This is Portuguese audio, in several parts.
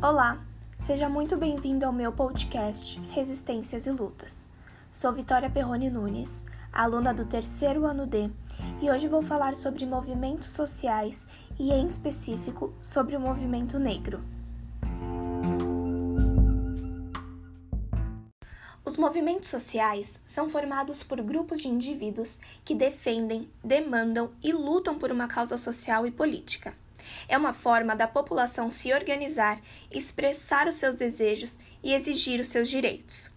Olá, seja muito bem-vindo ao meu podcast Resistências e Lutas. Sou Vitória Perrone Nunes, aluna do terceiro ano D, e hoje vou falar sobre movimentos sociais e, em específico, sobre o movimento negro. Os movimentos sociais são formados por grupos de indivíduos que defendem, demandam e lutam por uma causa social e política. É uma forma da população se organizar, expressar os seus desejos e exigir os seus direitos.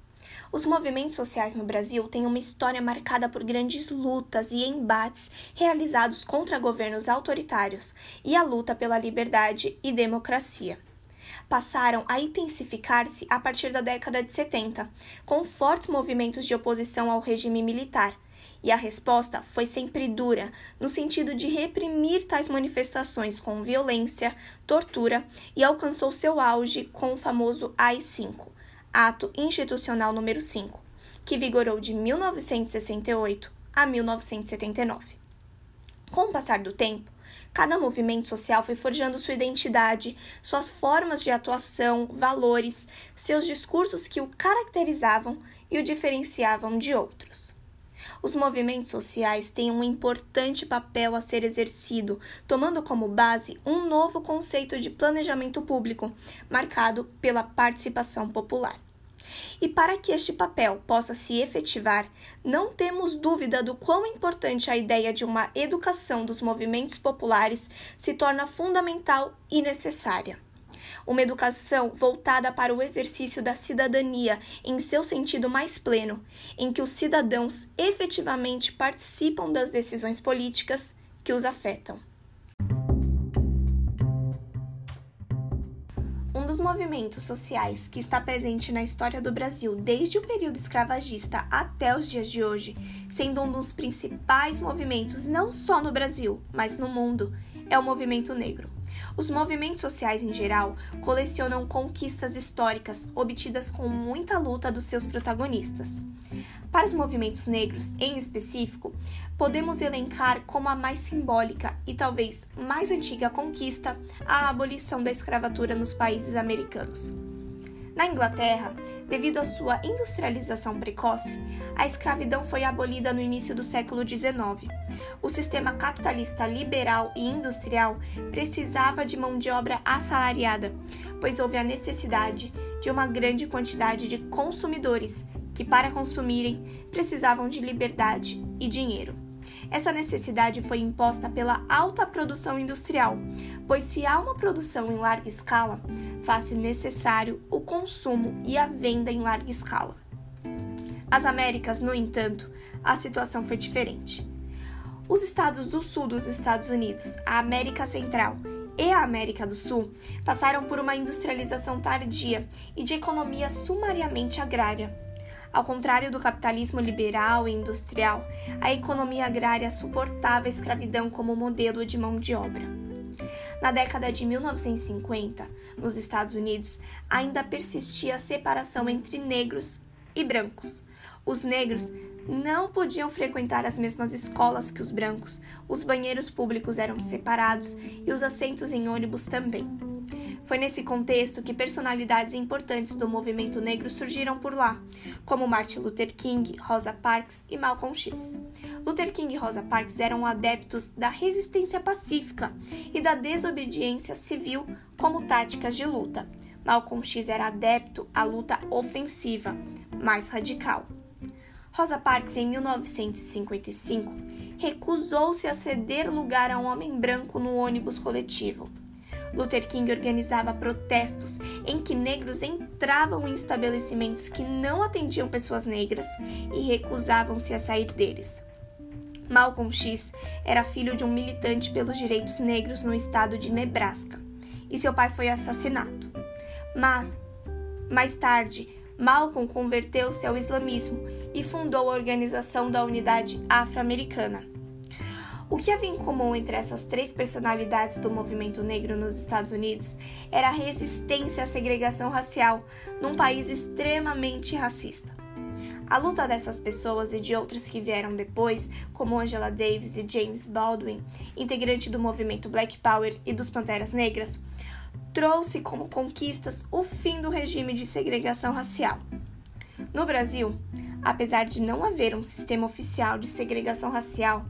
Os movimentos sociais no Brasil têm uma história marcada por grandes lutas e embates realizados contra governos autoritários e a luta pela liberdade e democracia passaram a intensificar-se a partir da década de 70, com fortes movimentos de oposição ao regime militar. E a resposta foi sempre dura, no sentido de reprimir tais manifestações com violência, tortura e alcançou seu auge com o famoso AI-5, Ato Institucional número 5, que vigorou de 1968 a 1979. Com o passar do tempo, Cada movimento social foi forjando sua identidade, suas formas de atuação, valores, seus discursos que o caracterizavam e o diferenciavam de outros. Os movimentos sociais têm um importante papel a ser exercido, tomando como base um novo conceito de planejamento público, marcado pela participação popular. E para que este papel possa se efetivar, não temos dúvida do quão importante a ideia de uma educação dos movimentos populares se torna fundamental e necessária. Uma educação voltada para o exercício da cidadania em seu sentido mais pleno, em que os cidadãos efetivamente participam das decisões políticas que os afetam. dos movimentos sociais que está presente na história do Brasil desde o período escravagista até os dias de hoje, sendo um dos principais movimentos não só no Brasil, mas no mundo, é o movimento negro. Os movimentos sociais em geral colecionam conquistas históricas obtidas com muita luta dos seus protagonistas. Para os movimentos negros, em específico, podemos elencar como a mais simbólica e talvez mais antiga conquista a abolição da escravatura nos países americanos. Na Inglaterra, devido à sua industrialização precoce, a escravidão foi abolida no início do século XIX. O sistema capitalista liberal e industrial precisava de mão de obra assalariada, pois houve a necessidade de uma grande quantidade de consumidores que, para consumirem, precisavam de liberdade e dinheiro. Essa necessidade foi imposta pela alta produção industrial, pois se há uma produção em larga escala, faz-se necessário o consumo e a venda em larga escala. As Américas, no entanto, a situação foi diferente. Os estados do sul dos Estados Unidos, a América Central e a América do Sul passaram por uma industrialização tardia e de economia sumariamente agrária. Ao contrário do capitalismo liberal e industrial, a economia agrária suportava a escravidão como modelo de mão de obra. Na década de 1950, nos Estados Unidos, ainda persistia a separação entre negros e brancos. Os negros não podiam frequentar as mesmas escolas que os brancos, os banheiros públicos eram separados e os assentos em ônibus também. Foi nesse contexto que personalidades importantes do movimento negro surgiram por lá, como Martin Luther King, Rosa Parks e Malcolm X. Luther King e Rosa Parks eram adeptos da resistência pacífica e da desobediência civil como táticas de luta. Malcolm X era adepto à luta ofensiva, mais radical. Rosa Parks, em 1955, recusou-se a ceder lugar a um homem branco no ônibus coletivo. Luther King organizava protestos em que negros entravam em estabelecimentos que não atendiam pessoas negras e recusavam-se a sair deles. Malcolm X era filho de um militante pelos direitos negros no estado de Nebraska e seu pai foi assassinado. Mas, mais tarde, Malcolm converteu-se ao islamismo e fundou a Organização da Unidade Afro-Americana. O que havia em comum entre essas três personalidades do movimento negro nos Estados Unidos era a resistência à segregação racial num país extremamente racista. A luta dessas pessoas e de outras que vieram depois, como Angela Davis e James Baldwin, integrante do movimento Black Power e dos Panteras Negras, trouxe como conquistas o fim do regime de segregação racial. No Brasil, apesar de não haver um sistema oficial de segregação racial,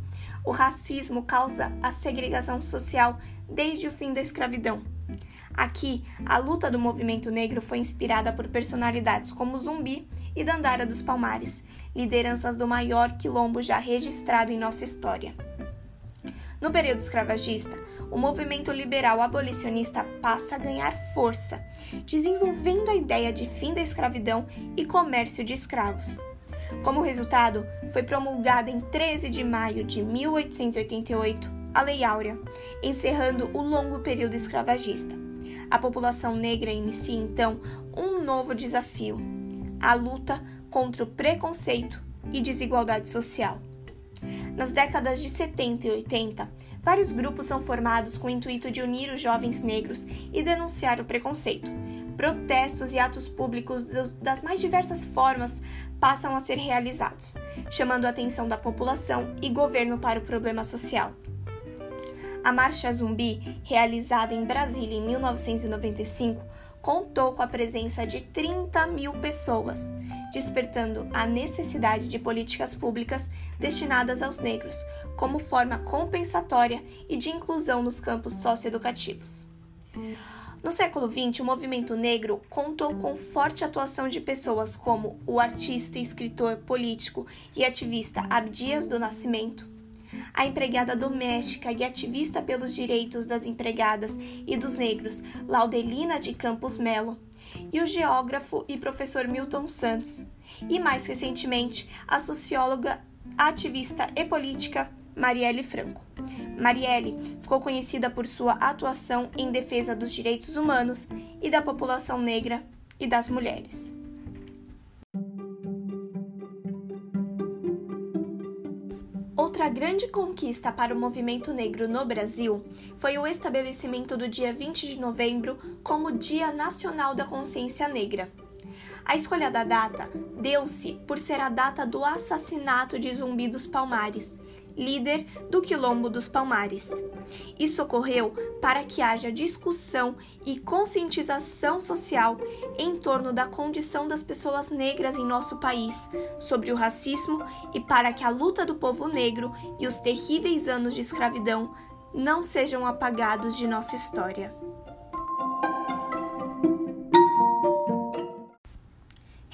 o racismo causa a segregação social desde o fim da escravidão. Aqui, a luta do movimento negro foi inspirada por personalidades como Zumbi e Dandara dos Palmares, lideranças do maior quilombo já registrado em nossa história. No período escravagista, o movimento liberal abolicionista passa a ganhar força, desenvolvendo a ideia de fim da escravidão e comércio de escravos. Como resultado, foi promulgada em 13 de maio de 1888 a Lei Áurea, encerrando o longo período escravagista. A população negra inicia então um novo desafio: a luta contra o preconceito e desigualdade social. Nas décadas de 70 e 80, vários grupos são formados com o intuito de unir os jovens negros e denunciar o preconceito. Protestos e atos públicos das mais diversas formas passam a ser realizados, chamando a atenção da população e governo para o problema social. A Marcha Zumbi, realizada em Brasília em 1995, contou com a presença de 30 mil pessoas, despertando a necessidade de políticas públicas destinadas aos negros, como forma compensatória e de inclusão nos campos socioeducativos. No século XX, o movimento negro contou com forte atuação de pessoas como o artista, escritor, político e ativista Abdias do Nascimento, a empregada doméstica e ativista pelos direitos das empregadas e dos negros, Laudelina de Campos Melo, e o geógrafo e professor Milton Santos, e mais recentemente a socióloga, ativista e política Marielle Franco. Marielle ficou conhecida por sua atuação em defesa dos direitos humanos e da população negra e das mulheres. Outra grande conquista para o movimento negro no Brasil foi o estabelecimento do dia 20 de novembro como Dia Nacional da Consciência Negra. A escolha da data deu-se por ser a data do assassinato de Zumbi dos Palmares, líder do Quilombo dos Palmares. Isso ocorreu para que haja discussão e conscientização social em torno da condição das pessoas negras em nosso país, sobre o racismo e para que a luta do povo negro e os terríveis anos de escravidão não sejam apagados de nossa história.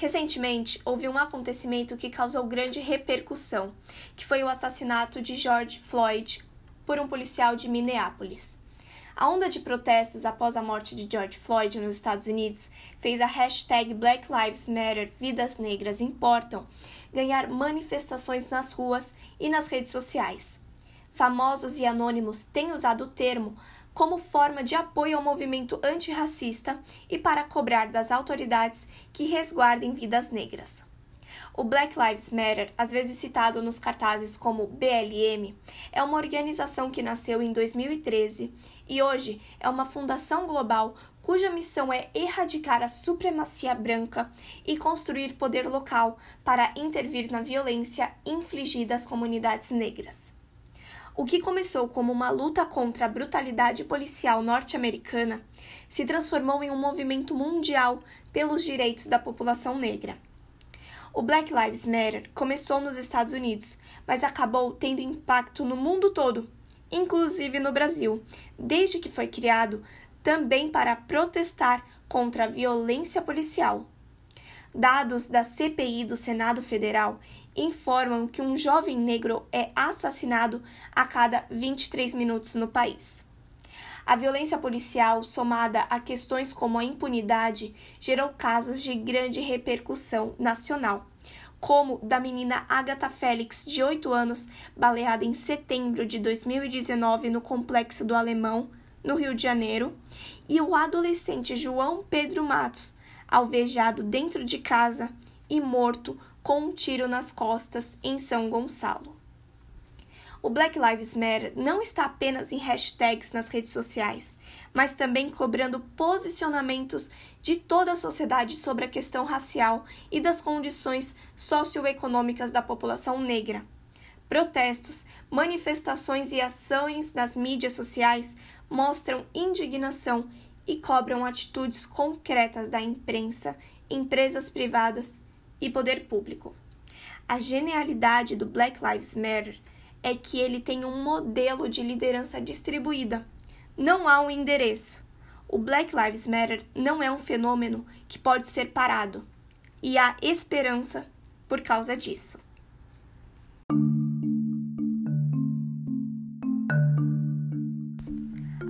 Recentemente, houve um acontecimento que causou grande repercussão, que foi o assassinato de George Floyd por um policial de Minneapolis. A onda de protestos após a morte de George Floyd nos Estados Unidos fez a hashtag Black Lives Matter Vidas Negras Importam ganhar manifestações nas ruas e nas redes sociais. Famosos e anônimos têm usado o termo como forma de apoio ao movimento antirracista e para cobrar das autoridades que resguardem vidas negras. O Black Lives Matter, às vezes citado nos cartazes como BLM, é uma organização que nasceu em 2013 e hoje é uma fundação global cuja missão é erradicar a supremacia branca e construir poder local para intervir na violência infligida às comunidades negras. O que começou como uma luta contra a brutalidade policial norte-americana se transformou em um movimento mundial pelos direitos da população negra. O Black Lives Matter começou nos Estados Unidos, mas acabou tendo impacto no mundo todo, inclusive no Brasil, desde que foi criado também para protestar contra a violência policial. Dados da CPI do Senado Federal informam que um jovem negro é assassinado a cada 23 minutos no país. A violência policial, somada a questões como a impunidade, gerou casos de grande repercussão nacional, como da menina Agatha Félix, de 8 anos, baleada em setembro de 2019 no Complexo do Alemão, no Rio de Janeiro, e o adolescente João Pedro Matos, alvejado dentro de casa e morto com um tiro nas costas em São Gonçalo. O Black Lives Matter não está apenas em hashtags nas redes sociais, mas também cobrando posicionamentos de toda a sociedade sobre a questão racial e das condições socioeconômicas da população negra. Protestos, manifestações e ações nas mídias sociais mostram indignação e cobram atitudes concretas da imprensa, empresas privadas e poder público. A genialidade do Black Lives Matter é que ele tem um modelo de liderança distribuída. Não há um endereço. O Black Lives Matter não é um fenômeno que pode ser parado. E há esperança por causa disso.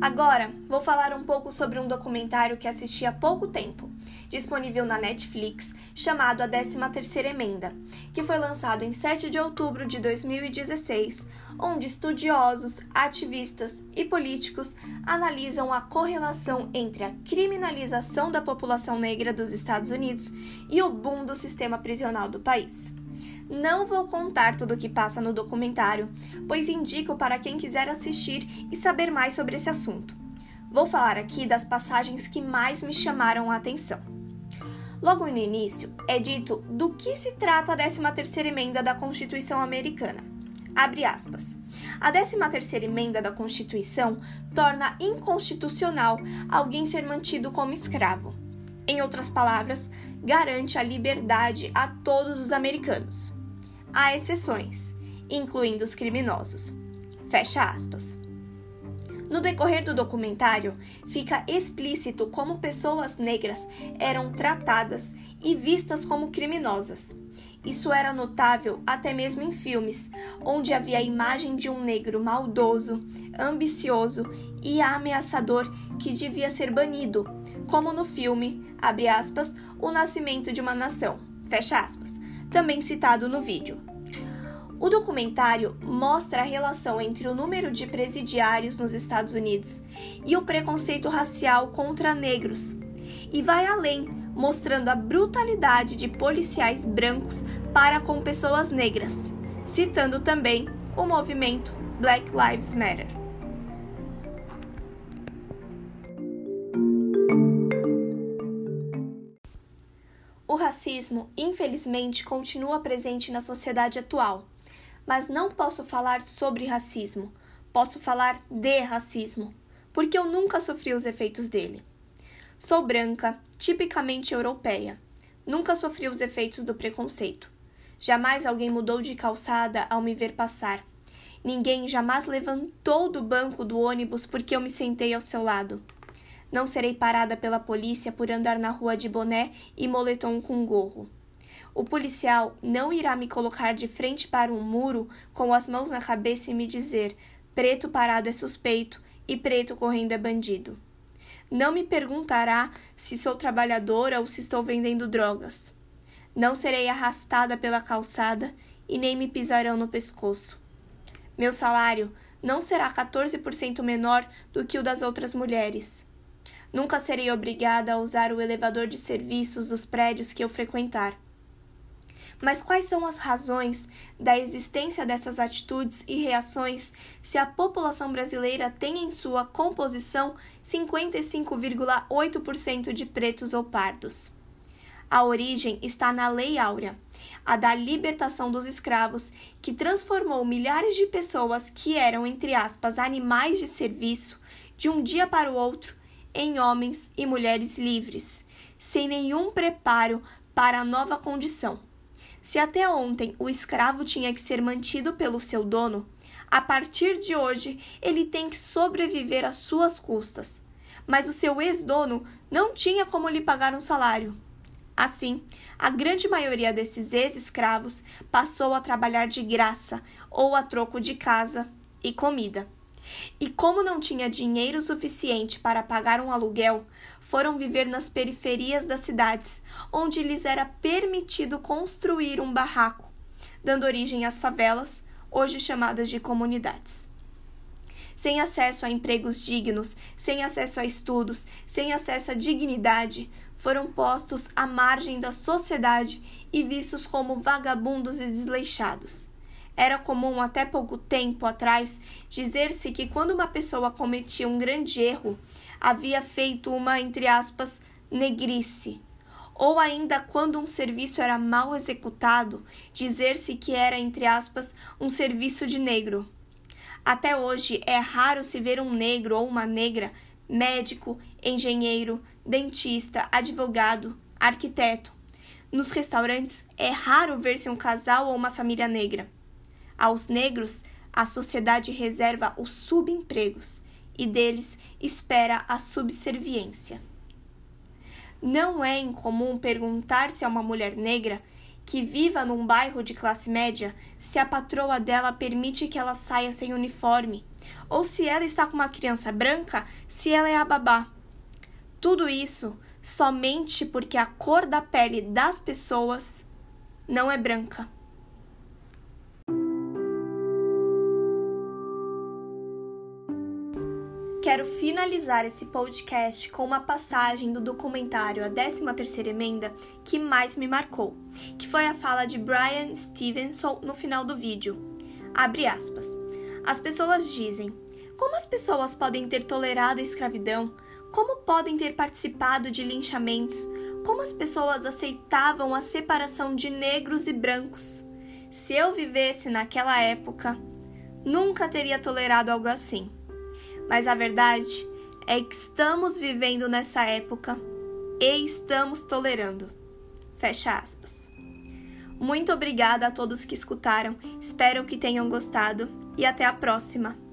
Agora, vou falar um pouco sobre um documentário que assisti há pouco tempo, disponível na Netflix, chamado A 13ª Emenda, que foi lançado em 7 de outubro de 2016, onde estudiosos, ativistas e políticos analisam a correlação entre a criminalização da população negra dos Estados Unidos e o boom do sistema prisional do país. Não vou contar tudo o que passa no documentário, pois indico para quem quiser assistir e saber mais sobre esse assunto. Vou falar aqui das passagens que mais me chamaram a atenção. Logo no início, é dito do que se trata a 13ª emenda da Constituição Americana. Abre aspas. A 13ª emenda da Constituição torna inconstitucional alguém ser mantido como escravo. Em outras palavras, garante a liberdade a todos os americanos. Há exceções, incluindo os criminosos. Fecha aspas. No decorrer do documentário, fica explícito como pessoas negras eram tratadas e vistas como criminosas. Isso era notável até mesmo em filmes, onde havia a imagem de um negro maldoso, ambicioso e ameaçador que devia ser banido, como no filme, aspas, O Nascimento de uma Nação, também citado no vídeo. O documentário mostra a relação entre o número de presidiários nos Estados Unidos e o preconceito racial contra negros, e vai além, mostrando a brutalidade de policiais brancos para com pessoas negras, citando também o movimento Black Lives Matter. O racismo, infelizmente, continua presente na sociedade atual mas não posso falar sobre racismo, posso falar de racismo, porque eu nunca sofri os efeitos dele. Sou branca, tipicamente europeia. Nunca sofri os efeitos do preconceito. Jamais alguém mudou de calçada ao me ver passar. Ninguém jamais levantou do banco do ônibus porque eu me sentei ao seu lado. Não serei parada pela polícia por andar na rua de boné e moletom com gorro. O policial não irá me colocar de frente para um muro com as mãos na cabeça e me dizer: preto parado é suspeito e preto correndo é bandido. Não me perguntará se sou trabalhadora ou se estou vendendo drogas. Não serei arrastada pela calçada e nem me pisarão no pescoço. Meu salário não será 14% menor do que o das outras mulheres. Nunca serei obrigada a usar o elevador de serviços dos prédios que eu frequentar. Mas quais são as razões da existência dessas atitudes e reações se a população brasileira tem em sua composição 55,8% de pretos ou pardos? A origem está na Lei Áurea, a da libertação dos escravos, que transformou milhares de pessoas que eram, entre aspas, animais de serviço, de um dia para o outro, em homens e mulheres livres, sem nenhum preparo para a nova condição. Se até ontem o escravo tinha que ser mantido pelo seu dono, a partir de hoje ele tem que sobreviver às suas custas. Mas o seu ex-dono não tinha como lhe pagar um salário. Assim, a grande maioria desses ex-escravos passou a trabalhar de graça ou a troco de casa e comida. E como não tinha dinheiro suficiente para pagar um aluguel, foram viver nas periferias das cidades, onde lhes era permitido construir um barraco, dando origem às favelas, hoje chamadas de comunidades. Sem acesso a empregos dignos, sem acesso a estudos, sem acesso à dignidade, foram postos à margem da sociedade e vistos como vagabundos e desleixados. Era comum até pouco tempo atrás dizer-se que quando uma pessoa cometia um grande erro, havia feito uma, entre aspas, negrice. Ou ainda quando um serviço era mal executado, dizer-se que era, entre aspas, um serviço de negro. Até hoje é raro se ver um negro ou uma negra médico, engenheiro, dentista, advogado, arquiteto. Nos restaurantes é raro ver-se um casal ou uma família negra. Aos negros, a sociedade reserva os subempregos e deles espera a subserviência. Não é incomum perguntar-se a uma mulher negra que viva num bairro de classe média se a patroa dela permite que ela saia sem uniforme, ou se ela está com uma criança branca, se ela é a babá. Tudo isso somente porque a cor da pele das pessoas não é branca. Quero finalizar esse podcast com uma passagem do documentário A 13ª Emenda que mais me marcou, que foi a fala de Brian Stevenson no final do vídeo. Abre aspas. As pessoas dizem: como as pessoas podem ter tolerado a escravidão? Como podem ter participado de linchamentos? Como as pessoas aceitavam a separação de negros e brancos? Se eu vivesse naquela época, nunca teria tolerado algo assim. Mas a verdade é que estamos vivendo nessa época e estamos tolerando. Fecha aspas. Muito obrigada a todos que escutaram, espero que tenham gostado e até a próxima!